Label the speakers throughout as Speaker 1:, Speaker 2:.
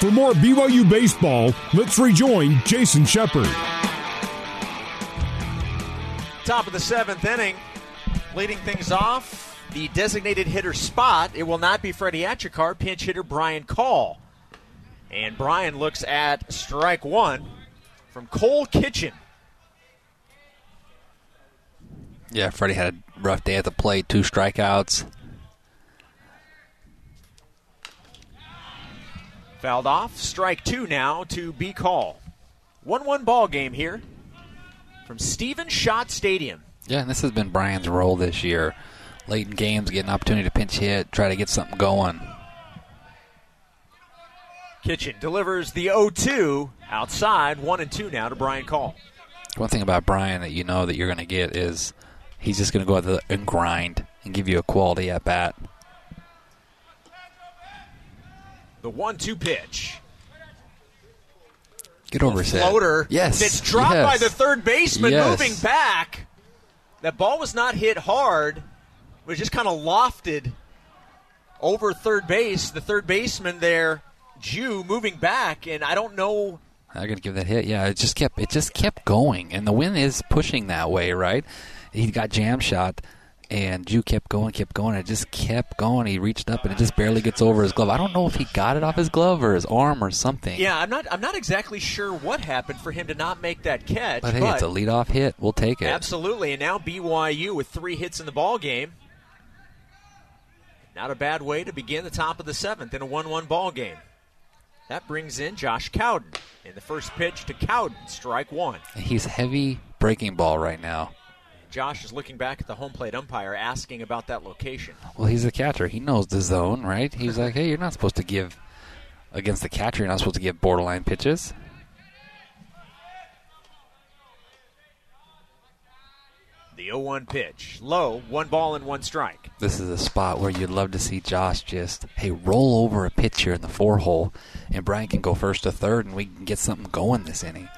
Speaker 1: For more BYU baseball, let's rejoin Jason Shepard.
Speaker 2: Top of the seventh inning, leading things off, the designated hitter spot. It will not be Freddie Achikar, pinch hitter Brian Call. And Brian looks at strike one from Cole Kitchen.
Speaker 3: Yeah, Freddie had a rough day at the plate, two strikeouts.
Speaker 2: Fouled off. Strike two now to B call. 1 1 ball game here from Stephen Schott Stadium.
Speaker 3: Yeah, and this has been Brian's role this year. Late in games, get an opportunity to pinch hit, try to get something going.
Speaker 2: Kitchen delivers the 0 2 outside. 1 and 2 now to Brian Call.
Speaker 3: One thing about Brian that you know that you're going to get is he's just going to go out there and grind and give you a quality at bat.
Speaker 2: The 1 2 pitch.
Speaker 3: Get over set.
Speaker 2: Floater.
Speaker 3: Yes.
Speaker 2: It's dropped
Speaker 3: yes.
Speaker 2: by the third baseman
Speaker 3: Yes.
Speaker 2: moving back. That ball was not hit hard, it was just kind of lofted over third base. The third baseman there, Jew, moving back, and I don't know.
Speaker 3: I gotta give that hit. Yeah, it just kept it just kept going, and the wind is pushing that way, right? He got jam shot, and Jew kept going, kept going. It just kept going. He reached up, and it just barely gets over his glove. I don't know if he got it off his glove or his arm or something.
Speaker 2: Yeah, I'm not. I'm not exactly sure what happened for him to not make that catch.
Speaker 3: but hey, it's a leadoff hit. We'll take it.
Speaker 2: Absolutely, and now BYU with three hits in the ball game. Not a bad way to begin the top of the seventh in a 1-1 ball game. That brings in Josh Cowden in the first pitch to Cowden, strike one.
Speaker 3: He's heavy breaking ball right now.
Speaker 2: Josh is looking back at the home plate umpire, asking about that location.
Speaker 3: Well, he's the catcher. He knows the zone, right? He's like, hey, you're not supposed to give against the catcher. You're not supposed to give borderline pitches.
Speaker 2: The 0-1 pitch, low, one ball and one strike.
Speaker 3: This is a spot where you'd love to see Josh just, hey, roll over a pitch here in the four hole, and Brian can go first to third, and we can get something going this inning.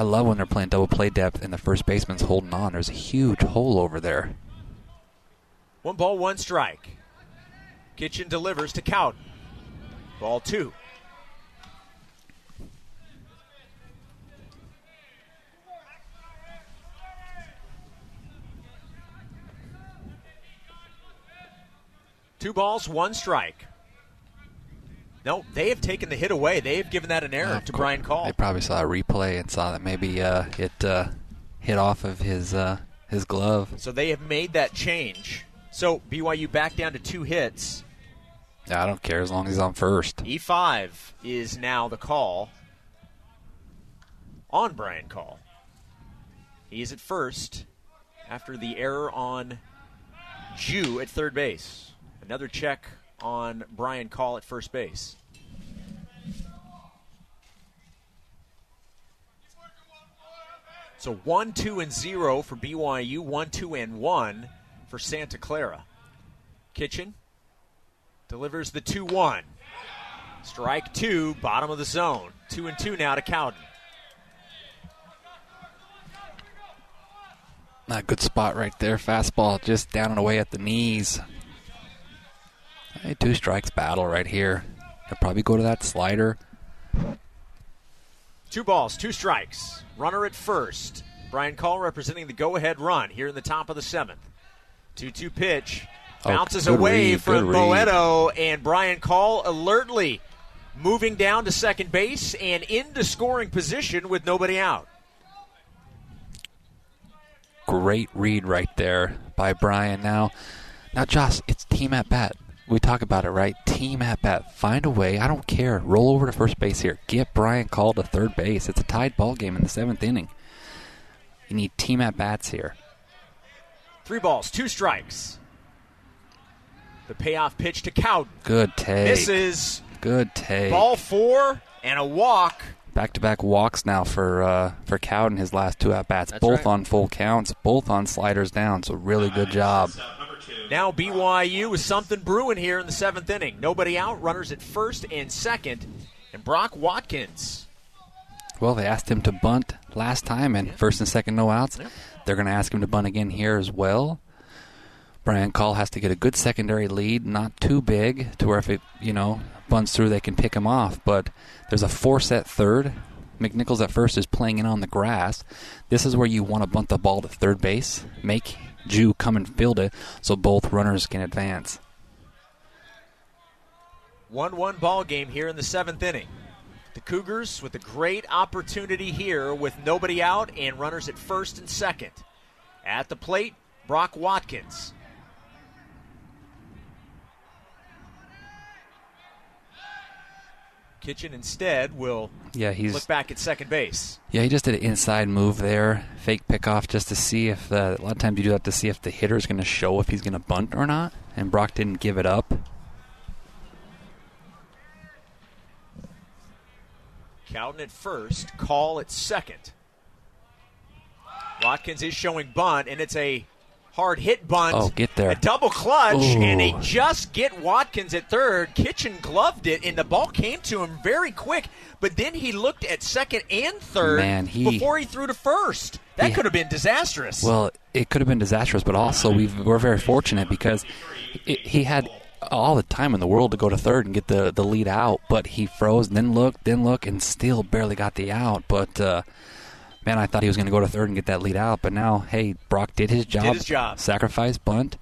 Speaker 3: I love when they're playing double play depth and the first baseman's holding on. There's a huge hole over there.
Speaker 2: One ball, one strike. Kitchen delivers to Cowden. Ball two. Two balls, one strike. No, they have taken the hit away. They have given that an error
Speaker 3: Of
Speaker 2: to Brian Call.
Speaker 3: They probably saw a replay and saw that maybe uh, it uh, hit off of his uh, his glove.
Speaker 2: So they have made that change. So BYU back down to two hits.
Speaker 3: I don't care as long as he's on first.
Speaker 2: E5 is now the call on Brian Call. He is at first after the error on Jew at third base. Another check on Brian Call at first base. So one, two, and zero for BYU. One, two, and one for Santa Clara. Kitchen delivers the 2 1. Strike two, bottom of the zone. Two and two now to Cowden.
Speaker 3: Not a good spot right there. Fastball just down and away at the knees. Two strikes battle right here. He'll probably go to that slider.
Speaker 2: Two balls, two strikes. Runner at first. Brian Call representing the go ahead run here in the top of the seventh. 2 2 pitch.
Speaker 3: Oh,
Speaker 2: Bounces
Speaker 3: good
Speaker 2: away
Speaker 3: read,
Speaker 2: from. Boeto, and Brian Call alertly moving down to second base and into scoring position with nobody out.
Speaker 3: Great read right there by Brian. Now, now, Josh, it's team at bat. We talk about it, right? Team at bat. Find a way. I don't care. Roll over to first base here. Get Brian called to third base. It's a tied ball game in the seventh inning. You need team at bats here.
Speaker 2: Three balls, two strikes. The payoff pitch to Cowden.
Speaker 3: Good take.
Speaker 2: Misses.
Speaker 3: Good take.
Speaker 2: Ball four and a walk.
Speaker 3: Back to back walks now for uh, for Cowden his last two at bats, both
Speaker 2: right.
Speaker 3: on full counts, both on sliders down. So really good job.
Speaker 2: Now BYU with something brewing here in the seventh inning. Nobody out. Runners at first and second. And Brock Watkins.
Speaker 3: Well, they asked him to bunt last time, and first and second no outs.
Speaker 2: Yeah.
Speaker 3: They're going to ask him to bunt again here as well. Brian Call has to get a good secondary lead, not too big to where if it, you know, bunts through, they can pick him off. But there's a four set third. McNichols at first is playing in on the grass. This is where you want to bunt the ball to third base, make Jew come and field it so both runners can advance.
Speaker 2: 1 1 ball game here in the seventh inning. The Cougars with a great opportunity here with nobody out and runners at first and second. At the plate, Brock Watkins. Kitchen instead will
Speaker 3: Yeah, he's
Speaker 2: look back at second base.
Speaker 3: Yeah, he just did an inside move there, fake pickoff, just to see if the, a lot of times you do that to see if the hitter is going to show if he's going to bunt or not. And Brock didn't give it up.
Speaker 2: Cowden at first, Call at second. Watkins is showing bunt, and it's a hard hit bunt.
Speaker 3: Oh, get there.
Speaker 2: A double clutch,
Speaker 3: Ooh.
Speaker 2: and they just get Watkins at third. Kitchen gloved it, and the ball came to him very quick. But then he looked at second and third
Speaker 3: Man, he-
Speaker 2: before he threw to first. That
Speaker 3: He-
Speaker 2: could have been disastrous.
Speaker 3: Well, it could have been disastrous, but also we we're very fortunate because it, he had all the time in the world to go to third and get the, the lead out, but he froze, then looked, then looked, and still barely got the out. But uh, man, I thought he was going to go to third and get that lead out, but now, hey, Brock did his job.
Speaker 2: Did his job.
Speaker 3: Sacrifice bunt.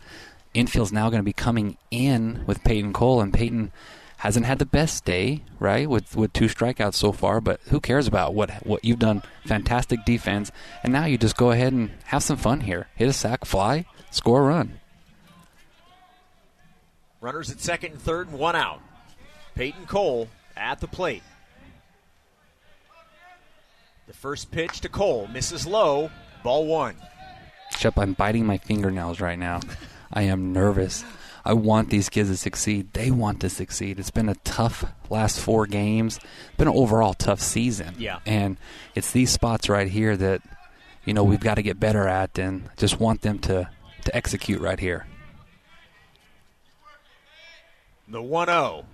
Speaker 3: Infield's now going to be coming in with Peyton Cole, and Peyton hasn't had the best day, right, with with two strikeouts so far. But who cares about what what you've done? Fantastic defense, and now you just go ahead and have some fun here. Hit a sack fly, score a run.
Speaker 2: Runners at second and third, and one out. Peyton Cole at the plate. The first pitch to Cole misses low. Ball one.
Speaker 3: Shep, I'm biting my fingernails right now. I am nervous. I want these kids to succeed. They want to succeed. It's been a tough last four games. It's been an overall tough season.
Speaker 2: Yeah.
Speaker 3: And it's these spots right here that, you know, we've got to get better at and just want them to, to execute right here.
Speaker 2: The 1 0.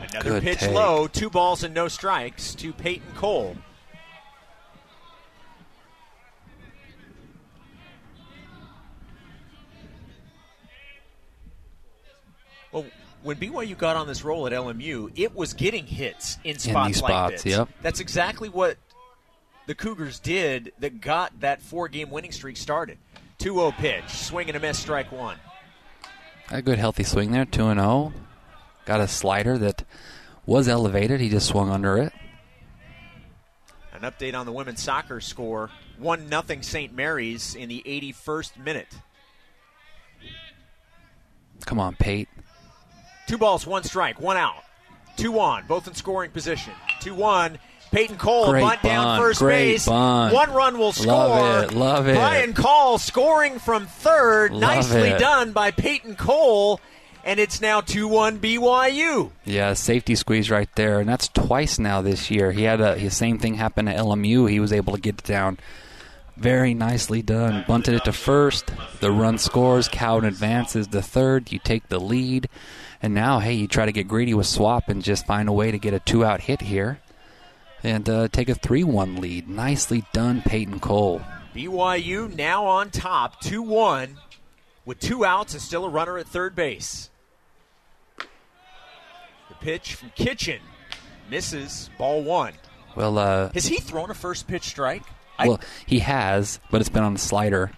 Speaker 2: Another
Speaker 3: Good
Speaker 2: pitch
Speaker 3: take.
Speaker 2: low. Two balls and no strikes to Peyton Cole. Well, when BYU got on this roll at LMU, it was getting hits in spots
Speaker 3: these
Speaker 2: like
Speaker 3: spots,
Speaker 2: this.
Speaker 3: yep.
Speaker 2: That's exactly what the Cougars did that got that four game winning streak started. 2 0 pitch, swing and a miss, strike one.
Speaker 3: A good healthy swing there, 2 and 0. Got a slider that was elevated. He just swung under it.
Speaker 2: An update on the women's soccer score 1 0 St. Mary's in the 81st minute.
Speaker 3: Come on, Pate.
Speaker 2: Two balls, one strike, one out. Two on, both in scoring position. 2 1. Peyton Cole,
Speaker 3: Great
Speaker 2: bunt down
Speaker 3: bunt,
Speaker 2: first
Speaker 3: great
Speaker 2: base.
Speaker 3: bunt.
Speaker 2: One run will score.
Speaker 3: Love it, love it.
Speaker 2: Brian Call scoring from third.
Speaker 3: Love
Speaker 2: Nicely
Speaker 3: it.
Speaker 2: done by Peyton Cole. And it's now 2 1 BYU.
Speaker 3: Yeah, safety squeeze right there, and that's twice now this year. He had a the same thing happen at LMU. He was able to get it down. Very nicely done. Bunted it to first. The run scores. Cowden advances to third. You take the lead, and now hey, you try to get greedy with swap and just find a way to get a two-out hit here, and uh, take a three-one lead. Nicely done, Peyton Cole.
Speaker 2: BYU now on top, 2 1, with two outs and still a runner at third base. The pitch from Kitchen misses, ball one.
Speaker 3: Well, uh,
Speaker 2: Has he thrown a first pitch strike? I,
Speaker 3: well, he has, but it's been on the slider.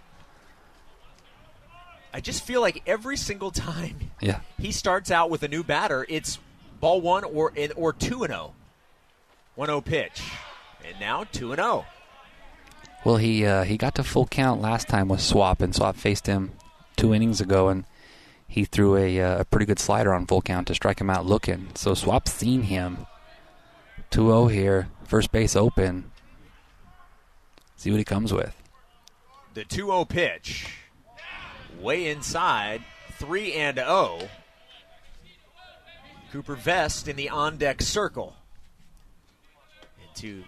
Speaker 2: I just feel like every single time
Speaker 3: Yeah.
Speaker 2: he starts out with a new batter, it's ball one or or two and zero. One zero pitch, and now two and oh. zero.
Speaker 3: Well, he uh, he got to full count last time with Swap, and Swap faced him two innings ago, and he threw a, uh, a pretty good slider on full count to strike him out looking. So Swap's seen him. 2-0 here, first base open. See what he comes with.
Speaker 2: The 2 0 pitch, way inside, 3 and 0. Cooper Vest in the on deck circle. And to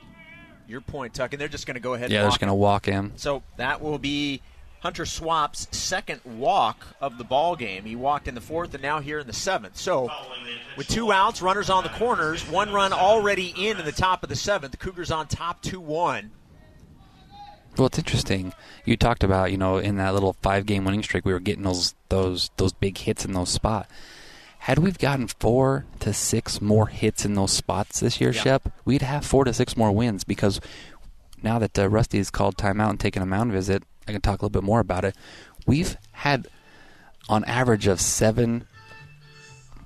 Speaker 2: your point, Tuck, and they're just going to go ahead
Speaker 3: Yeah,
Speaker 2: and
Speaker 3: they're just going to walk him.
Speaker 2: So that will be Hunter Swap's second walk of the ball game. He walked in the fourth and now here in the seventh. So with two outs, runners on the corners, one run already in in the top of the seventh. The Cougars on top 2 1.
Speaker 3: Well, it's interesting. You talked about, you know, in that little five-game winning streak, we were getting those those those big hits in those spots. Had we've gotten four to six more hits in those spots this year,
Speaker 2: Yeah.
Speaker 3: Shep, we'd have four to six more wins because now that uh, Rusty has called timeout and taken a mound visit, I can talk a little bit more about it. We've had on average of seven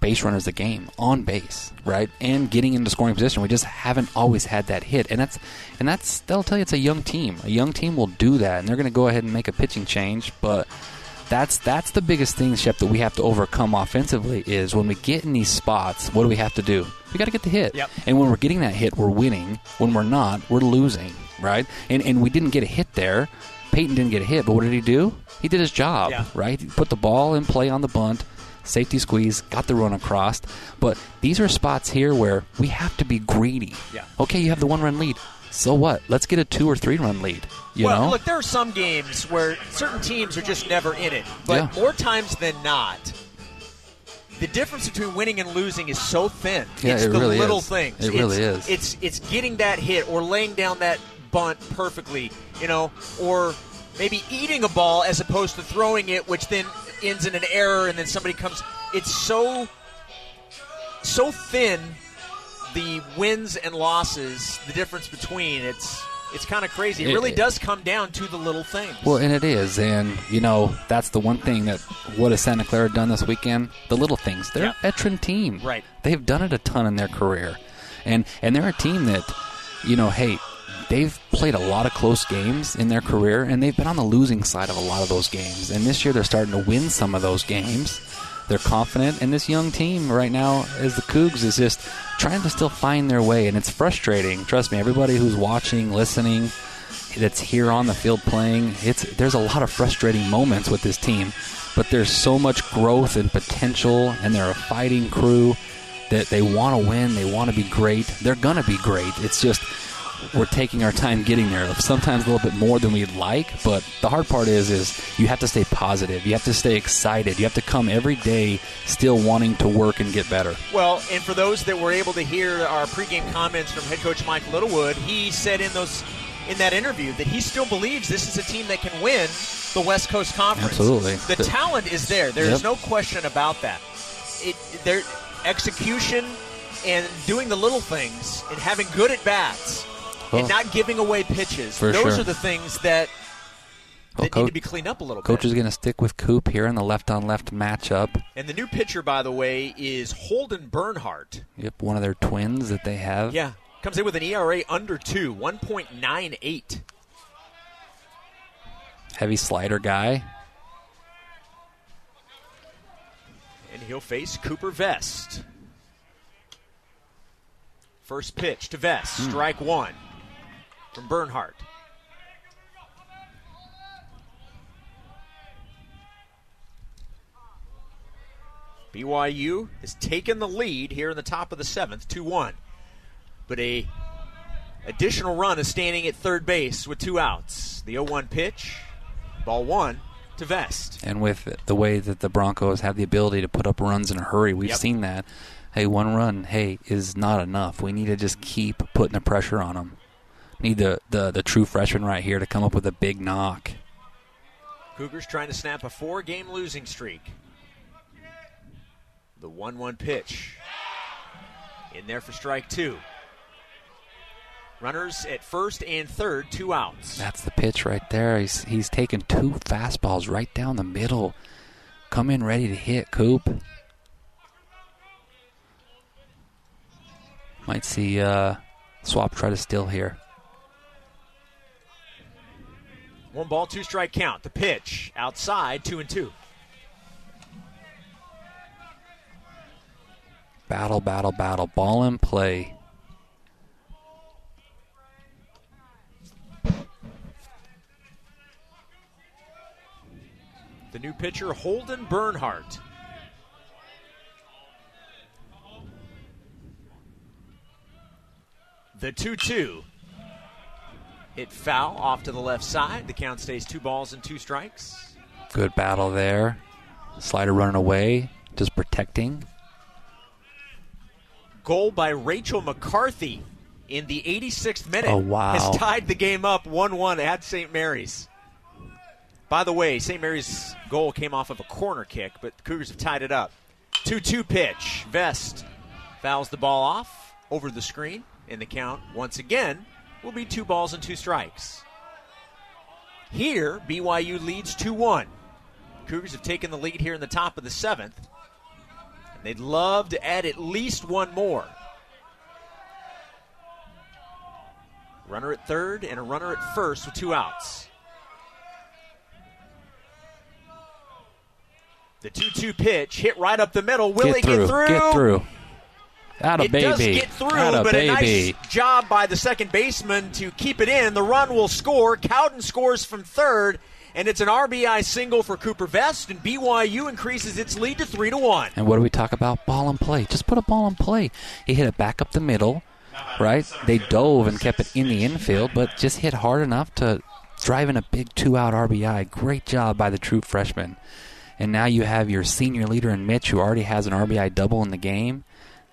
Speaker 3: base runners the game on base, right, and getting into scoring position. We just haven't always had that hit, and that's and that's that'll tell you it's a young team. A young team will do that, and they're going to go ahead and make a pitching change, but. That's that's the biggest thing, Shep, that we have to overcome offensively is when we get in these spots, what do we have to do? We got to get the hit.
Speaker 2: Yep.
Speaker 3: And when we're getting that hit, we're winning. When we're not, we're losing, right? And and we didn't get a hit there. Peyton didn't get a hit, but what did he do? He did his job,
Speaker 2: Yeah.
Speaker 3: right? He put the ball in play on the bunt, safety squeeze, got the run across. But these are spots here where we have to be greedy.
Speaker 2: Yeah.
Speaker 3: Okay, you have the one run lead. So what? Let's get a two or three run lead. You
Speaker 2: well,
Speaker 3: know?
Speaker 2: look, there are some games where certain teams are just never in it, but
Speaker 3: Yeah.
Speaker 2: more times than not, the difference between winning and losing is so thin.
Speaker 3: Yeah,
Speaker 2: it's
Speaker 3: it
Speaker 2: the
Speaker 3: really
Speaker 2: little
Speaker 3: is.
Speaker 2: things.
Speaker 3: It
Speaker 2: It's-
Speaker 3: really is.
Speaker 2: It's it's getting that hit or laying down that bunt perfectly, you know, or maybe eating a ball as opposed to throwing it, which then ends in an error, and then somebody comes. It's so so thin the wins and losses, the difference between it's it's kind of crazy. It,
Speaker 3: It-
Speaker 2: really does come down to the little things.
Speaker 3: Well, and it is, and you know that's the one thing that what has Santa Clara done this weekend? The little things. They're
Speaker 2: Yeah.
Speaker 3: a veteran team,
Speaker 2: Right.
Speaker 3: They've done it a ton in their career, and and they're a team that, you know, hey, they've played a lot of close games in their career, and they've been on the losing side of a lot of those games. And this year they're starting to win some of those games. They're confident, and this young team right now, as the Cougs, is just trying to still find their way, and it's frustrating. Trust me, everybody who's watching, listening, that's here on the field playing. It's there's a lot of frustrating moments with this team, but there's so much growth and potential, and they're a fighting crew that they want to win. They want to be great. They're gonna be great. It's just we're taking our time getting there. Sometimes a little bit more than we'd like, but the hard part is is you have to stay positive. You have to stay excited. You have to come every day still wanting to work and get better.
Speaker 2: Well, and for those that were able to hear our pregame comments from head coach Mike Littlewood, he said in those in that interview that he still believes this is a team that can win the West Coast Conference.
Speaker 3: Absolutely.
Speaker 2: the
Speaker 3: The-
Speaker 2: talent is there. There is
Speaker 3: Yep.
Speaker 2: no question about that. It their execution and doing the little things and having good at bats Uh-huh.
Speaker 3: and
Speaker 2: not giving away pitches.
Speaker 3: For
Speaker 2: those
Speaker 3: sure.
Speaker 2: are the things that
Speaker 3: Well,
Speaker 2: that need
Speaker 3: coach-
Speaker 2: to be cleaned up a little
Speaker 3: Coach
Speaker 2: bit.
Speaker 3: is going to stick with Coop here in the left on left matchup.
Speaker 2: And the new pitcher, by the way, is Holden Bernhardt.
Speaker 3: Yep, one of their twins that they have.
Speaker 2: Yeah. Comes in with an ERA under two, 1.98.
Speaker 3: Heavy slider guy.
Speaker 2: And he'll face Cooper Vest. First pitch to Vest, hmm. strike one from Bernhardt. BYU has taken the lead here in the top of the seventh, 2 1. But a additional run is standing at third base with two outs. The 0 1 pitch, ball one to Vest.
Speaker 3: And with the way that the Broncos have the ability to put up runs in a hurry, we've
Speaker 2: Yep.
Speaker 3: seen that. Hey, one run, hey, is not enough. We need to just keep putting the pressure on them. Need the, the, the true freshman right here to come up with a big knock.
Speaker 2: Cougars trying to snap a four game losing streak. The 1 1 pitch. In there for strike two. Runners at first and third, two outs.
Speaker 3: That's the pitch right there. He's he's taking two fastballs right down the middle. Come in ready to hit, Coop. Might see uh, Swap try to steal here.
Speaker 2: One ball, two strike count. The pitch outside, two and two.
Speaker 3: Battle, battle, battle. Ball in play.
Speaker 2: The new pitcher, Holden Bernhardt. The 2 2. Hit foul off to the left side. The count stays two balls and two strikes.
Speaker 3: Good battle there. Slider running away, just protecting.
Speaker 2: Goal by Rachel McCarthy in the 86th minute
Speaker 3: Oh, wow.
Speaker 2: has tied the game up 1 1 at St. Mary's. By the way, St. Mary's goal came off of a corner kick, but the Cougars have tied it up. 2 2 pitch. Vest fouls the ball off over the screen, and the count, once again, will be two balls and two strikes. Here, BYU leads 2 1. Cougars have taken the lead here in the top of the seventh. And they'd love to add at least one more. Runner at third and a runner at first with two outs. The 2 2 pitch hit right up the middle. Will
Speaker 3: get
Speaker 2: it
Speaker 3: through.
Speaker 2: get through?
Speaker 3: Get through. Atta
Speaker 2: It
Speaker 3: baby.
Speaker 2: does get through,
Speaker 3: Atta
Speaker 2: but
Speaker 3: baby.
Speaker 2: a nice job by the second baseman to keep it in. The run will score. Cowden scores from third, and it's an RBI single for Cooper Vest, and BYU increases its lead to three to one.
Speaker 3: And what do we talk about? Ball and play. Just put a ball in play. He hit it back up the middle, right? They dove and kept it in the infield, but just hit hard enough to drive in a big two out RBI. Great job by the true freshman. And now you have your senior leader in Mitch, who already has an RBI double in the game.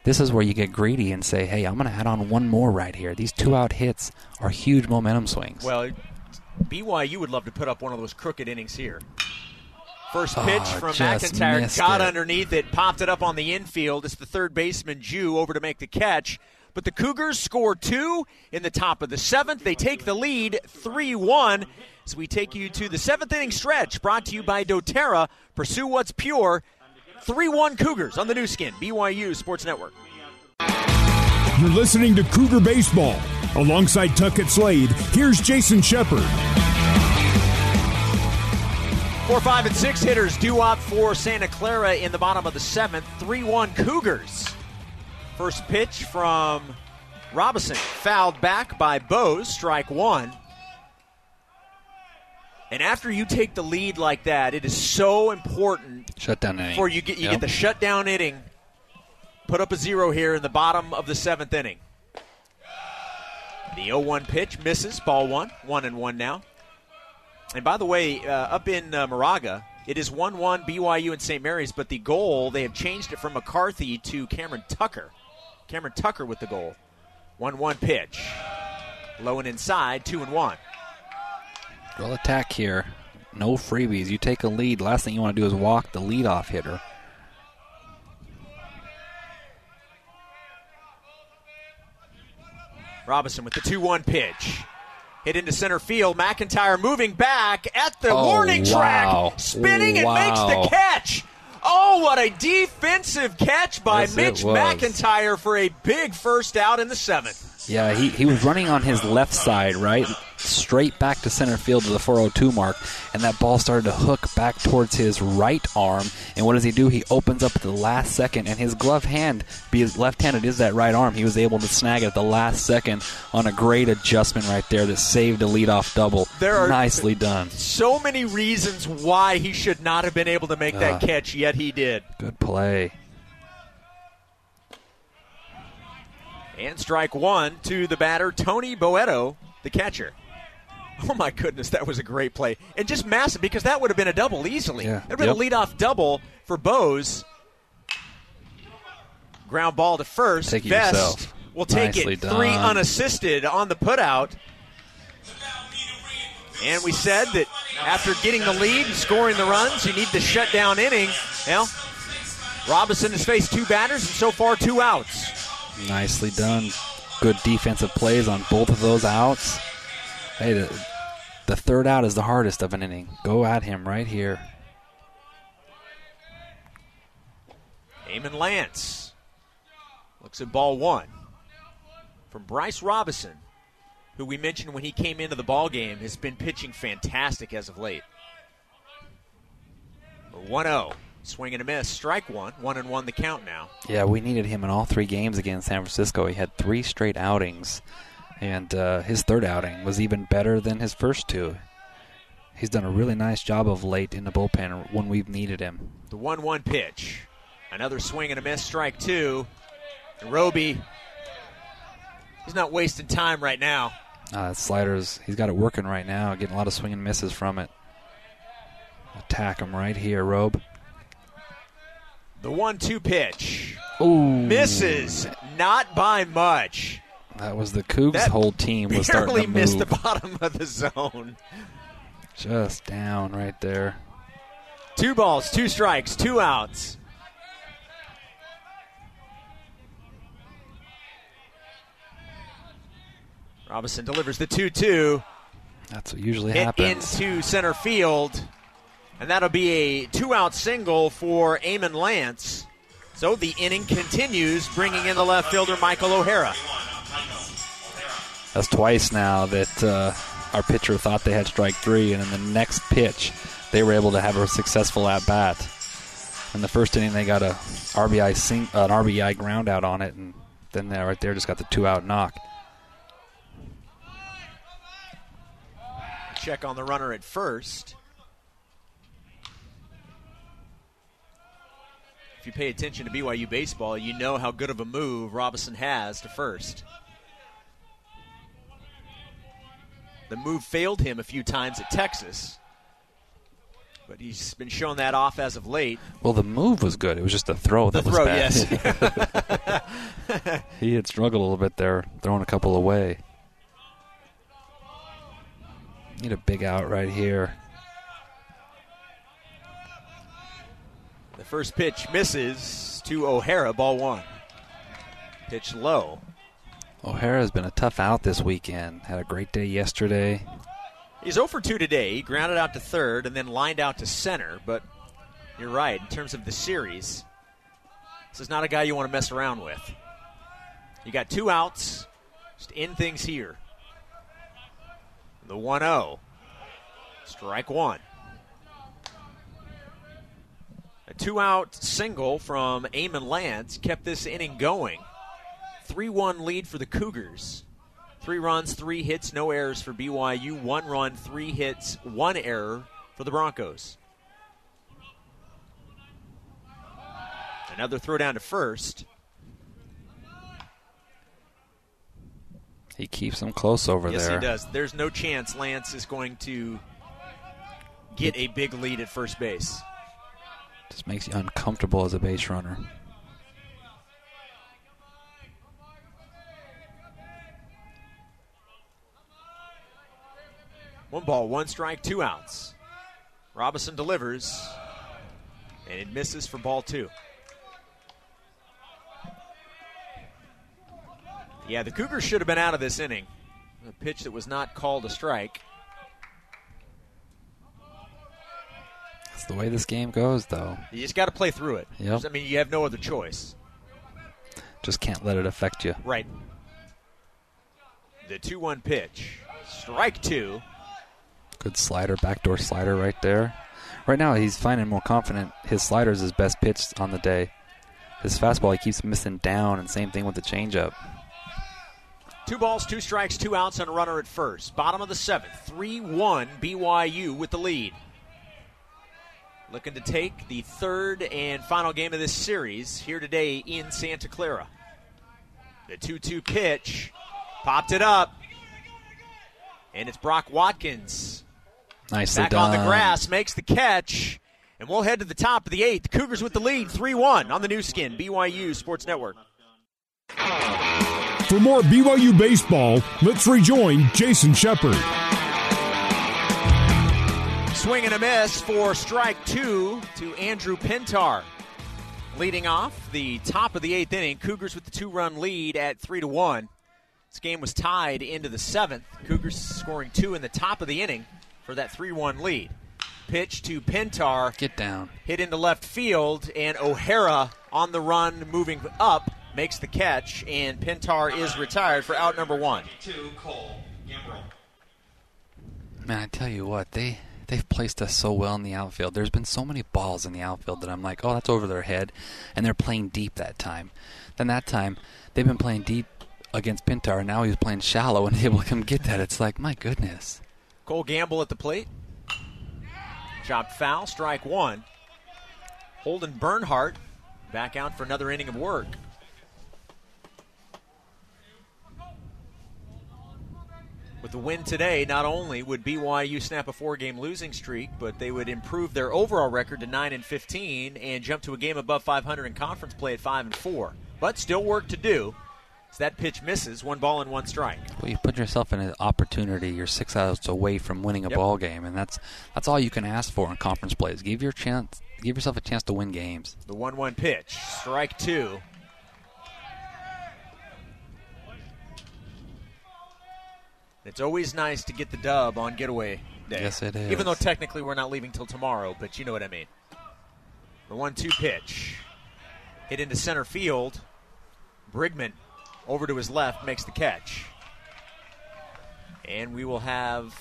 Speaker 3: This is where you get greedy and say, hey, I'm going to add on one more right here. These two out hits are huge momentum swings.
Speaker 2: Well, BYU would love to put up one of those crooked innings here. First
Speaker 3: Oh,
Speaker 2: pitch from McIntyre got
Speaker 3: it.
Speaker 2: underneath it, popped it up on the infield. It's the third baseman Jew over to make the catch. But the Cougars score two in the top of the seventh. They take the lead 3 1 as we take you to the seventh inning stretch brought to you by doTERRA. Pursue what's pure. 3 1 Cougars on the new skin, BYU Sports Network.
Speaker 1: You're listening to Cougar Baseball. Alongside Tuckett Slade, here's Jason Shepard.
Speaker 2: Four, five, and six hitters due up for Santa Clara in the bottom of the seventh. 3 1 Cougars. First pitch from Robinson. Fouled back by Bose. Strike one. And after you take the lead like that, it is so important
Speaker 3: Shut down inning.
Speaker 2: for you get you
Speaker 3: Yep.
Speaker 2: get the shutdown inning. Put up a zero here in the bottom of the seventh inning. The 0-1 pitch misses. Ball one. One and one now. And by the way, uh, up in uh, Moraga, it is 1 1 BYU and St. Mary's, but the goal, they have changed it from McCarthy to Cameron Tucker. Cameron Tucker with the goal. 1 1 pitch. Low and inside, 2 and 1.
Speaker 3: Real attack here. No freebies. You take a lead. Last thing you want to do is walk the leadoff hitter.
Speaker 2: Robinson with the 2 1 pitch. Hit into center field. McIntyre moving back at the
Speaker 3: Oh,
Speaker 2: warning
Speaker 3: wow.
Speaker 2: track, spinning and makes the catch. Oh, what a defensive catch by
Speaker 3: Yes,
Speaker 2: Mitch. McIntyre for a big first out in the seventh.
Speaker 3: Yeah, he, he was running on his left side, right? Straight back to center field to the 402 mark, and that ball started to hook back towards his right arm. And what does he do? He opens up at the last second, and his glove hand, being left handed, is that right arm. He was able to snag it at the last second on a great adjustment right there that saved a leadoff double.
Speaker 2: There are-
Speaker 3: Nicely done.
Speaker 2: So many reasons why he should not have been able to make that
Speaker 3: Uh.
Speaker 2: catch, yet he did.
Speaker 3: Good play.
Speaker 2: And strike one to the batter, Tony Boeto, the catcher. Oh my goodness, that was a great play. And just massive because that would have been a double easily.
Speaker 3: Yeah.
Speaker 2: It would have been
Speaker 3: Yep.
Speaker 2: a leadoff double for Bose. Ground ball to first.
Speaker 3: Take it
Speaker 2: Vest
Speaker 3: yourself.
Speaker 2: will take
Speaker 3: Nicely
Speaker 2: it three unassisted on the putout. And we said that after getting the lead and scoring the runs, you need the shutdown inning. Well, Robinson has faced two batters and so far two outs.
Speaker 3: Nicely done. Good defensive plays on both of those outs. Hey, the, the third out is the hardest of an inning. Go at him right here.
Speaker 2: Eamon Lance looks at ball one from Bryce Robinson, who we mentioned when he came into the ball game has been pitching fantastic as of late. 1 0. Swing and a miss. Strike one. One and one the count now.
Speaker 3: Yeah, we needed him in all three games against San Francisco. He had three straight outings, and uh, his third outing was even better than his first two. He's done a really nice job of late in the bullpen when we've needed him.
Speaker 2: The 1 1 pitch. Another swing and a miss. Strike two. And Roby, he's not wasting time right now.
Speaker 3: Uh, sliders, he's got it working right now, getting a lot of swing and misses from it. Attack him right here, Robe.
Speaker 2: The 1 2 pitch.
Speaker 3: Ooh.
Speaker 2: Misses. Not by much.
Speaker 3: That was the Cougs'
Speaker 2: That
Speaker 3: whole team was starting to
Speaker 2: missed the bottom of the zone.
Speaker 3: Just down right there.
Speaker 2: Two balls, two strikes, two outs. Robinson delivers the 2 2.
Speaker 3: That's what usually
Speaker 2: Hit
Speaker 3: happens.
Speaker 2: into center field. And that'll be a two out single for Eamon Lance. So the inning continues, bringing in the left fielder Michael O'Hara.
Speaker 3: That's twice now that uh, our pitcher thought they had strike three, and in the next pitch, they were able to have a successful at bat. In the first inning, they got a RBI sing, an RBI ground out on it, and then they right there just got the two out knock.
Speaker 2: Check on the runner at first. If you pay attention to BYU baseball, you know how good of a move Robinson has to first. The move failed him a few times at Texas, but he's been showing that off as of late.
Speaker 3: Well, the move was good. It was just the throw that
Speaker 2: The
Speaker 3: was
Speaker 2: throw,
Speaker 3: bad.
Speaker 2: yes.
Speaker 3: he had struggled a little bit there, throwing a couple away. Need a big out right here.
Speaker 2: First pitch misses to O'Hara, ball one. Pitch low.
Speaker 3: O'Hara's been a tough out this weekend. Had a great day yesterday.
Speaker 2: He's 0 for 2 today. He grounded out to third and then lined out to center. But you're right, in terms of the series, this is not a guy you want to mess around with. You got two outs, just end things here. The 1 0. Strike one. A two out single from Eamon Lance kept this inning going. 3 1 lead for the Cougars. Three runs, three hits, no errors for BYU. One run, three hits, one error for the Broncos. Another throw down to first.
Speaker 3: He keeps them close over
Speaker 2: yes,
Speaker 3: there.
Speaker 2: Yes, he does. There's no chance Lance is going to get a big lead at first base.
Speaker 3: Just makes you uncomfortable as a base runner.
Speaker 2: One ball, one strike, two outs. Robinson delivers, and it misses for ball two. Yeah, the Cougars should have been out of this inning. A pitch that was not called a strike.
Speaker 3: That's the way this game goes, though.
Speaker 2: You just got to play through it.
Speaker 3: Yep.
Speaker 2: I mean, you have no other choice.
Speaker 3: Just can't let it affect you.
Speaker 2: Right. The 2 1 pitch. Strike two.
Speaker 3: Good slider, backdoor slider right there. Right now, he's finding more confident. His slider is his best pitch on the day. His fastball, he keeps missing down, and same thing with the changeup.
Speaker 2: Two balls, two strikes, two outs, and a runner at first. Bottom of the seventh. 3 1 BYU with the lead. Looking to take the third and final game of this series here today in Santa Clara. The 2 2 pitch. Popped it up. And it's Brock Watkins.
Speaker 3: Nicely
Speaker 2: Back
Speaker 3: done.
Speaker 2: on the grass, makes the catch. And we'll head to the top of the eighth. Cougars with the lead, 3 1 on the new skin, BYU Sports Network.
Speaker 1: For more BYU baseball, let's rejoin Jason Shepard.
Speaker 2: Swing and a miss for strike two to Andrew Pintar. Leading off the top of the eighth inning, Cougars with the two run lead at 3 to 1. This game was tied into the seventh. Cougars scoring two in the top of the inning for that 3 1 lead. Pitch to Pintar,
Speaker 3: Get down.
Speaker 2: hit into left field, and O'Hara on the run, moving up, makes the catch, and Pintar is retired for out number one.
Speaker 3: Man, I tell you what, they they've placed us so well in the outfield. There's been so many balls in the outfield that I'm like, oh, that's over their head, and they're playing deep that time. Then that time, they've been playing deep against Pintar, and now he's playing shallow and able to come get that. It's like, my goodness.
Speaker 2: Cole Gamble at the plate. Chopped foul, strike one. Holden Bernhardt back out for another inning of work. With the win today, not only would BYU snap a four-game losing streak, but they would improve their overall record to 9 and 15 and jump to a game above 500 in conference play at 5 and 4. But still work to do. So that pitch misses. One ball and one strike.
Speaker 3: Well, you put yourself in an opportunity. You're six outs away from winning a
Speaker 2: Yep.
Speaker 3: ball game, and that's that's all you can ask for in conference plays. Give your chance, give yourself a chance to win games.
Speaker 2: The 1 1 pitch. Strike two. It's always nice to get the dub on getaway day.
Speaker 3: Yes, it is.
Speaker 2: Even though technically we're not leaving till tomorrow, but you know what I mean. The 1 2 pitch. Hit into center field. Brigman over to his left makes the catch. And we will have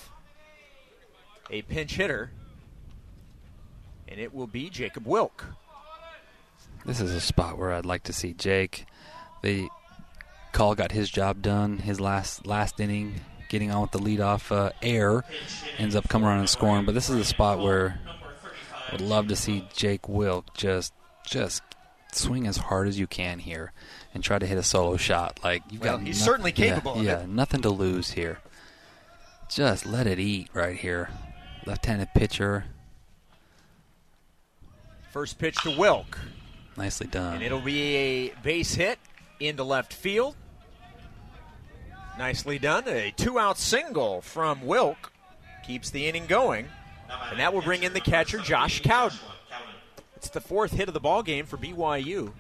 Speaker 2: a pinch hitter. And it will be Jacob Wilk.
Speaker 3: This is a spot where I'd like to see Jake. The call got his job done. His last last inning, getting on with the leadoff uh, air, ends up coming around and scoring. But this is a spot where I would love to see Jake Wilk just just swing as hard as you can here and try to hit a solo shot. Like you've
Speaker 2: Well,
Speaker 3: got
Speaker 2: he's
Speaker 3: noth-
Speaker 2: certainly
Speaker 3: yeah,
Speaker 2: capable of
Speaker 3: Yeah,
Speaker 2: it.
Speaker 3: nothing to lose here. Just let it eat right here. Left-handed pitcher,
Speaker 2: First pitch to Wilk.
Speaker 3: nicely done.
Speaker 2: And it'll be a base hit into left field. Nicely done. A two out single from Wilk keeps the inning going. And that will bring in the catcher, Josh Cowden. It's the fourth hit of the ball game for BYU.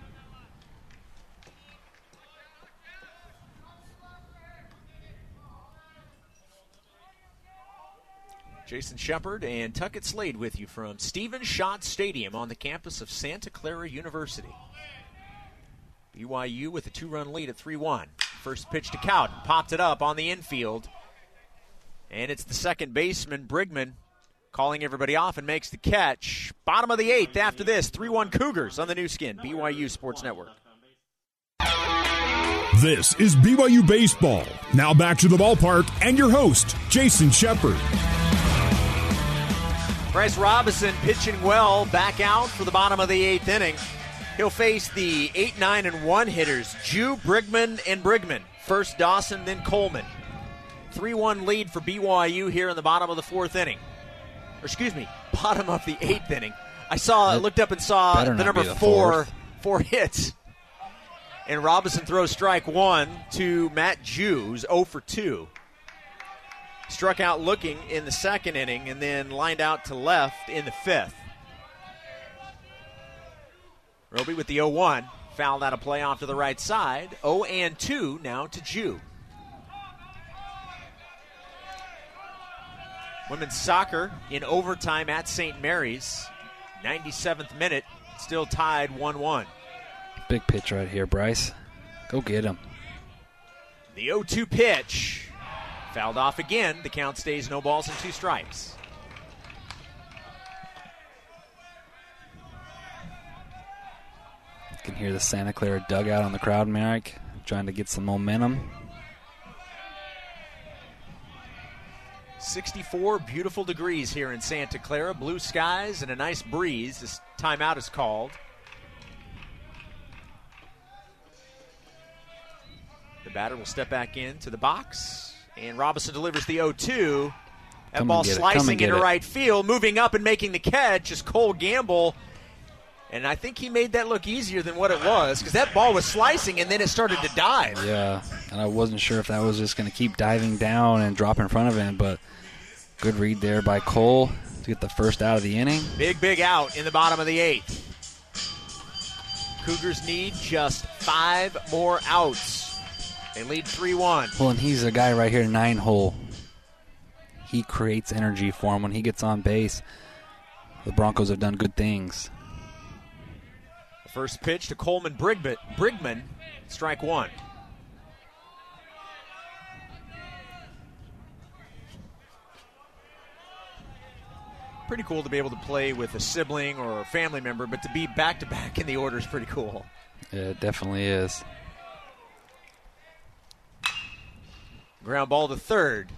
Speaker 2: Jason Shepard and Tuckett Slade with you from Stephen Schott Stadium on the campus of Santa Clara University. BYU with a two run lead at 3 1. First pitch to Cowden. Popped it up on the infield. And it's the second baseman, Brigman, calling everybody off and makes the catch. Bottom of the eighth after this. 3 1 Cougars on the new skin, BYU Sports Network.
Speaker 1: This is BYU Baseball. Now back to the ballpark and your host, Jason Shepard.
Speaker 2: Bryce Robinson pitching well, back out for the bottom of the eighth inning. He'll face the 8, 9, and 1 hitters, Jew, Brigman, and Brigman. First Dawson, then Coleman. 3 1 lead for BYU here in the bottom of the fourth inning. Or excuse me, bottom of the eighth inning. I saw, I looked up and saw the number
Speaker 3: be the
Speaker 2: four,
Speaker 3: fourth.
Speaker 2: four hits. And Robinson throws strike one to Matt Jew, who's 0 for 2 struck out looking in the second inning and then lined out to left in the fifth. Roby with the 0 1. Fouled out of play off to the right side. 0 and 2 now to Jew. Women's soccer in overtime at St. Mary's. 97th minute, still tied 1 1.
Speaker 3: Big pitch right here, Bryce. Go get him.
Speaker 2: The 0 2 pitch. Fouled off again. The count stays no balls and two strikes.
Speaker 3: Can hear the Santa Clara dugout on the crowd, Merrick, trying to get some momentum.
Speaker 2: 64 beautiful degrees here in Santa Clara. Blue skies and a nice breeze. This timeout is called. The batter will step back into the box, and Robinson delivers the 0 2. That
Speaker 3: Come
Speaker 2: ball
Speaker 3: get it. Come and
Speaker 2: slicing into
Speaker 3: it.
Speaker 2: right field, moving up and making the catch is Cole Gamble. And I think he made that look easier than what it was because that ball was slicing and then it started to dive.
Speaker 3: Yeah, and I wasn't sure if that was just going to keep diving down and drop in front of him, but good read there by Cole to get the first out of the inning.
Speaker 2: Big, big out in the bottom of the eighth. Cougars need just five more outs. They lead 3 1.
Speaker 3: Well, and he's a guy right here, nine hole. He creates energy for him when he gets on base. The Broncos have done good things.
Speaker 2: First pitch to Coleman Brigman, Brigman strike one. Pretty cool to be able to play with a sibling or a family member, but to be back to back in the order is pretty cool.
Speaker 3: Yeah, it definitely is.
Speaker 2: Ground ball to third.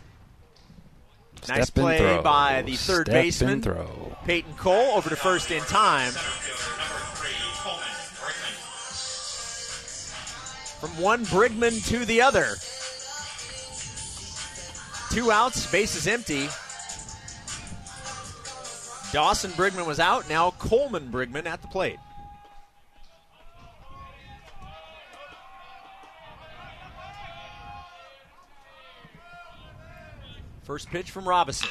Speaker 3: Step
Speaker 2: Nice play by the third
Speaker 3: Step
Speaker 2: baseman.
Speaker 3: throw.
Speaker 2: Peyton Cole over to first in time. from one Brigman to the other. Two outs, base is empty. Dawson Brigman was out. Now Coleman Brigman at the plate. First pitch from Robinson.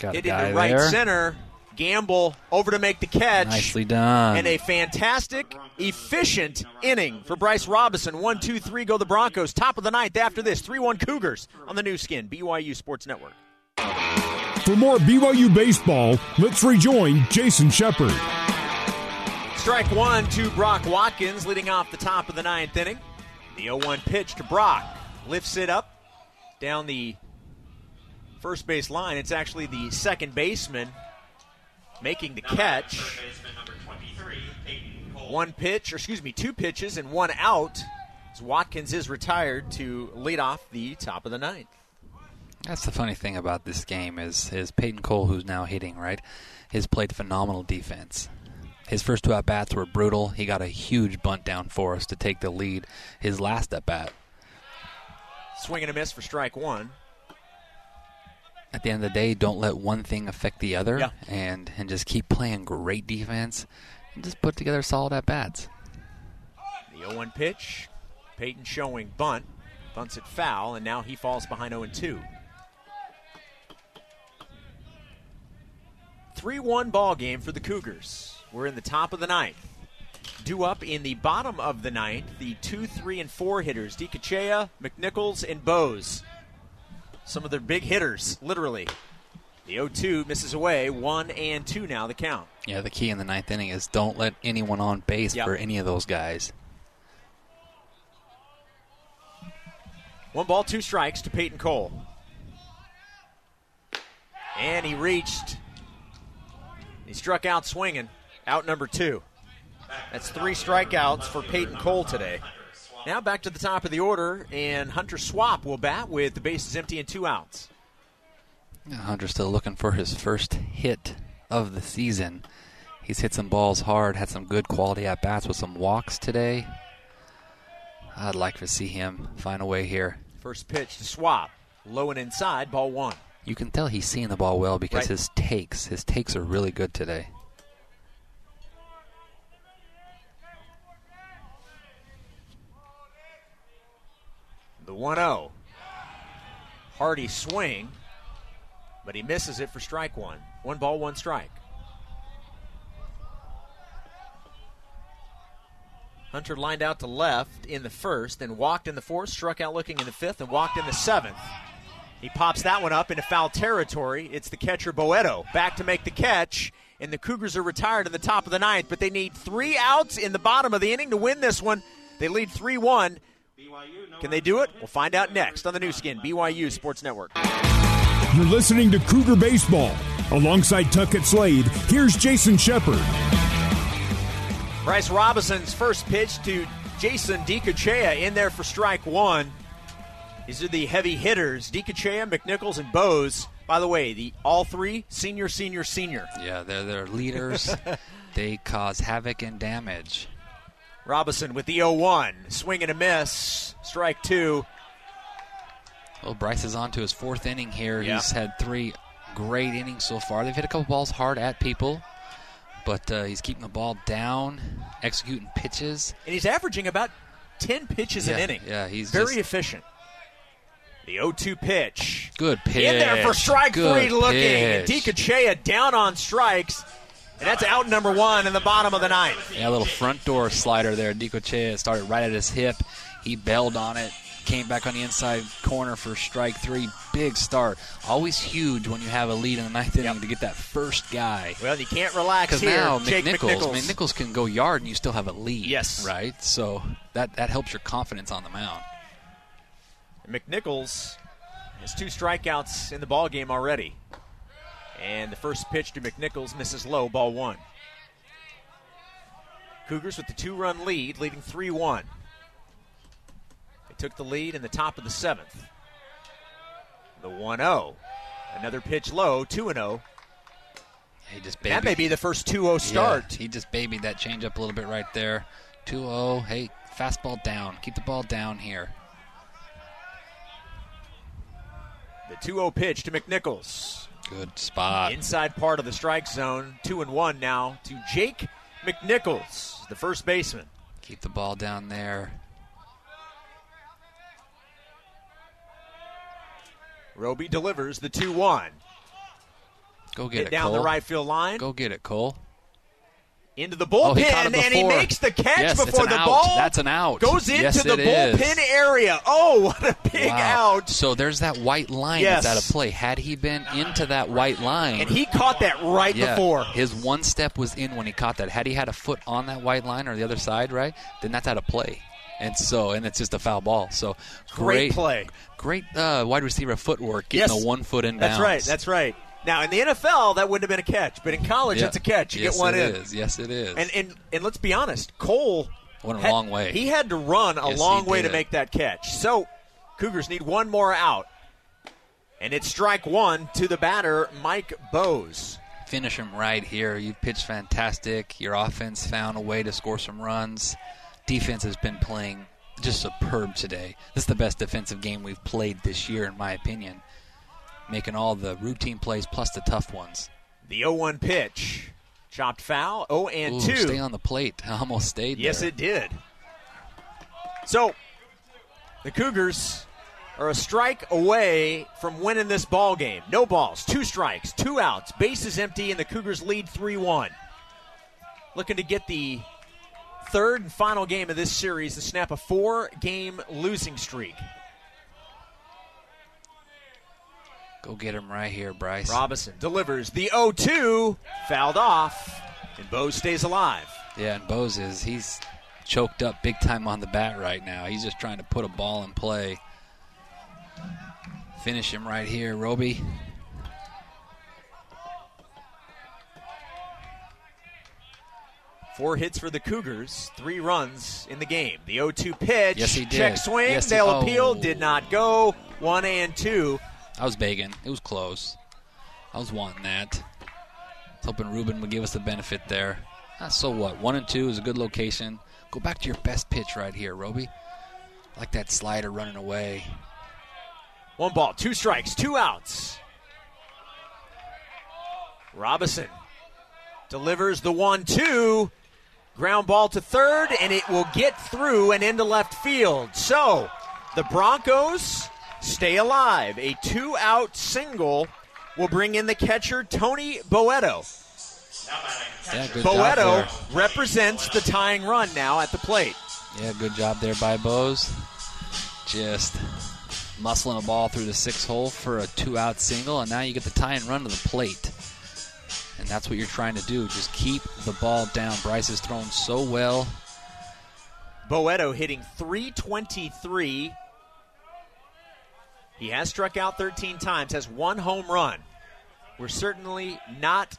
Speaker 3: Got
Speaker 2: Hit into right
Speaker 3: there.
Speaker 2: center. Gamble over to make the catch.
Speaker 3: Nicely done.
Speaker 2: And a fantastic, efficient inning for Bryce Robinson. One, two, three, go the Broncos. Top of the ninth after this. 3 1 Cougars on the new skin, BYU Sports Network.
Speaker 1: For more BYU baseball, let's rejoin Jason Shepard.
Speaker 2: Strike one to Brock Watkins, leading off the top of the ninth inning. The 0 1 pitch to Brock. Lifts it up down the first base line. It's actually the second baseman making the catch. One pitch, or excuse me, two pitches and one out. As Watkins is retired to lead off the top of the ninth.
Speaker 3: That's the funny thing about this game is is Peyton Cole, who's now hitting, right, has played phenomenal defense. His first two at bats were brutal. He got a huge bunt down for us to take the lead. His last at bat,
Speaker 2: Swing and a miss for strike one.
Speaker 3: At the end of the day, don't let one thing affect the other,
Speaker 2: Yeah.
Speaker 3: and and just keep playing great defense, and just put together solid at bats.
Speaker 2: The 0 1 pitch. Peyton showing bunt. Bunts it foul, and now he falls behind 0 2. 3 1 ball game for the Cougars. We're in the top of the ninth. Due up in the bottom of the ninth, the 2, 3, and 4 hitters DiCachea, McNichols, and Bose. Some of their big hitters, literally. The 0 2 misses away. 1 and 2 now, the count.
Speaker 3: Yeah, the key in the ninth inning is don't let anyone on base
Speaker 2: Yep.
Speaker 3: for any of those guys.
Speaker 2: One ball, two strikes to Peyton Cole. And he reached. He struck out swinging. Out number two. That's three strikeouts for Peyton Cole today. Now back to the top of the order, and Hunter Swap will bat with the bases empty and two outs.
Speaker 3: Yeah, Hunter's still looking for his first hit of the season. He's hit some balls hard, had some good quality at bats with some walks today. I'd like to see him find a way here.
Speaker 2: First pitch to Swap. Low and inside, ball one.
Speaker 3: You can tell he's seeing the ball well because
Speaker 2: Right.
Speaker 3: his takes, his takes are really good today.
Speaker 2: The 1 0. Hardy swing, but he misses it for strike one. One ball, one strike. Hunter lined out to left in the first, then walked in the fourth, struck out looking in the fifth, and walked in the seventh. He pops that one up into foul territory. It's the catcher Boeto back to make the catch, and the Cougars are retired in the top of the ninth, but they need three outs in the bottom of the inning to win this one. They lead 3 1. Can they do it? We'll find out next on the Nu Skin, BYU Sports Network.
Speaker 1: You're listening to Cougar Baseball. Alongside Tuckett Slade, here's Jason Shepard.
Speaker 2: Bryce Robinson's first pitch to Jason DiCachea in there for strike one. These are the heavy hitters: DiCachea, McNichols, and Bose. By the way, the all three senior, senior, senior.
Speaker 3: Yeah, they're they're leaders. they cause havoc and damage.
Speaker 2: Robinson with the 0-1, swing and a miss, strike two.
Speaker 3: Well, Bryce is on to his fourth inning here.
Speaker 2: Yeah.
Speaker 3: He's had three great innings so far. They've hit a couple balls hard at people, but uh, he's keeping the ball down, executing pitches.
Speaker 2: And he's averaging about 10 pitches an inning.
Speaker 3: yeah, he's
Speaker 2: very efficient. The 0-2 pitch.
Speaker 3: Good pitch.
Speaker 2: In there for strike
Speaker 3: Good
Speaker 2: three looking. And
Speaker 3: pitch.
Speaker 2: DiCachea down on strikes. And that's out number one in the bottom of the ninth.
Speaker 3: Yeah, a little front door slider there. Dicochea started right at his hip. He bailed on it, came back on the inside corner for strike three. Big start. Always huge when you have a lead in the ninth inning to get that first guy.
Speaker 2: Well, you can't relax
Speaker 3: Because
Speaker 2: here.
Speaker 3: now
Speaker 2: Jake
Speaker 3: McNichols,
Speaker 2: McNichols.
Speaker 3: McNichols can go yard and you still have a lead.
Speaker 2: Yes.
Speaker 3: Right? So that, that helps your confidence on the mound.
Speaker 2: McNichols has two strikeouts in the ball game already. And the first pitch to McNichols misses low, ball one. Cougars with the two run lead, leading 3 1. They took the lead in the top of the seventh. The 1 0. Another pitch low, 2 0.
Speaker 3: He just
Speaker 2: That may be the first 2 0 start.
Speaker 3: Yeah, he just babied that changeup a little bit right there. 2-0. Hey, fastball down. Keep the ball down here.
Speaker 2: The 2 0 pitch to McNichols.
Speaker 3: Good spot.
Speaker 2: Inside part of the strike zone, 2 and 1 now to Jake McNichols, the first baseman.
Speaker 3: Keep the ball down there.
Speaker 2: Roby delivers the 2 1.
Speaker 3: Go get
Speaker 2: Hit
Speaker 3: it,
Speaker 2: down
Speaker 3: Cole.
Speaker 2: the right field line.
Speaker 3: Go get it, Cole.
Speaker 2: Into the
Speaker 3: Oh,
Speaker 2: bullpen,
Speaker 3: he
Speaker 2: and he makes the catch
Speaker 3: Yes,
Speaker 2: before the
Speaker 3: out.
Speaker 2: ball
Speaker 3: That's an out.
Speaker 2: goes into
Speaker 3: Yes,
Speaker 2: the
Speaker 3: it is.
Speaker 2: bullpen area. Oh, what a big
Speaker 3: Wow.
Speaker 2: out!
Speaker 3: So there's that white line
Speaker 2: Yes.
Speaker 3: that's out of play. Had he been into that white line,
Speaker 2: And he caught that right
Speaker 3: yeah,
Speaker 2: before.
Speaker 3: his one step was in when he caught that. Had he had a foot on that white line or the other side, right, then that's out of play. And so, and it's just a foul ball. So
Speaker 2: Great play.
Speaker 3: great uh, wide receiver footwork, getting
Speaker 2: Yes.
Speaker 3: the one foot in
Speaker 2: That's right. That's right. Now in the NFL, that wouldn't have been a catch, but in college,
Speaker 3: Yeah.
Speaker 2: that's a catch. You
Speaker 3: yes,
Speaker 2: get one
Speaker 3: it
Speaker 2: in.
Speaker 3: is. Yes, it is.
Speaker 2: And, and and let's be honest, Cole
Speaker 3: Went a
Speaker 2: had-
Speaker 3: long way.
Speaker 2: He had to run a
Speaker 3: Yes,
Speaker 2: long way to make that catch. So Cougars need one more out, and it's strike one to the batter, Mike Bose.
Speaker 3: finish him right here. You've pitched fantastic. Your offense found a way to score some runs. Defense has been playing just superb today. This is the best defensive game we've played this year, in my opinion. Making all the routine plays plus the tough ones.
Speaker 2: The 0-1 pitch, chopped foul. 0 and
Speaker 3: Ooh,
Speaker 2: 2.
Speaker 3: stay on the plate. I Almost stayed
Speaker 2: Yes,
Speaker 3: there.
Speaker 2: it did. So, the Cougars are a strike away from winning this ball game. No balls, two strikes, two outs, bases empty, and the Cougars lead 3 1. Looking to get the third and final game of this series to snap a four game losing streak.
Speaker 3: Go get him right here, Bryce.
Speaker 2: Robinson delivers the 0 2, fouled off, and Bose stays alive.
Speaker 3: Yeah, and Bose is he's choked up big time on the bat right now. He's just trying to put a ball in play. Finish him right here, Roby.
Speaker 2: Four hits for the Cougars, three runs in the game. The 0 2 pitch.
Speaker 3: Yes, he did.
Speaker 2: Check swing.
Speaker 3: Yes, he-
Speaker 2: They'll
Speaker 3: oh.
Speaker 2: appeal. Did not go. One and two.
Speaker 3: I was begging. It was close. I was wanting that. I was hoping Ruben would give us the benefit there. Ah, so what? One and two is a good location. Go back to your best pitch right here, Roby. Like that slider running away.
Speaker 2: One ball, two strikes, two outs. Robinson delivers the 1 2. Ground ball to third, and it will get through and into left field. So the Broncos stay alive. A two out single will bring in the catcher, Tony Boeto.
Speaker 3: Yeah,
Speaker 2: Boeto represents the tying run now at the plate.
Speaker 3: Yeah, good job there by Bose. Just muscling a ball through the six hole for a two out single, and now you get the tie and run to the plate. And that's what you're trying to do. Just keep the ball down. Bryce has thrown so well.
Speaker 2: Boeto hitting 323. He has struck out 13 times, has one home run. We're certainly not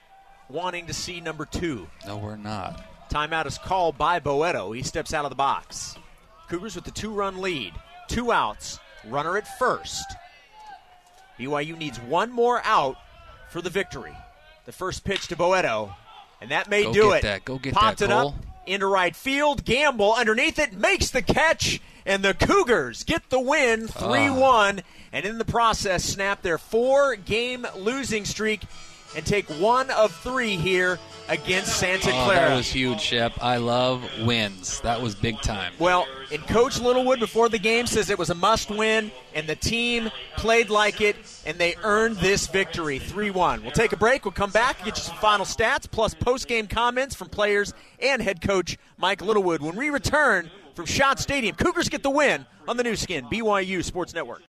Speaker 2: wanting to see number two.
Speaker 3: No, we're not.
Speaker 2: Timeout is called by Boeto. He steps out of the box. Cougars with the two run lead. Two outs, runner at first. BYU needs one more out for the victory. The first pitch to Boeto, and that may
Speaker 3: Go
Speaker 2: do
Speaker 3: get
Speaker 2: it.
Speaker 3: that. Go get
Speaker 2: Popped
Speaker 3: that,
Speaker 2: it
Speaker 3: Cole.
Speaker 2: up into right field. Gamble underneath it, makes the catch, and the Cougars get the win 3
Speaker 3: Ah.
Speaker 2: 1, and in the process, snap their four game losing streak and take one of three here against Santa
Speaker 3: Oh,
Speaker 2: Clara.
Speaker 3: that was huge, Shep. I love wins. That was big time.
Speaker 2: Well, and Coach Littlewood before the game says it was a must win, and the team played like it, and they earned this victory 3 1. We'll take a break. We'll come back, get you some final stats, plus post game comments from players and head coach Mike Littlewood when we return from Schott Stadium. Cougars get the win on the Nu Skin, BYU Sports Network.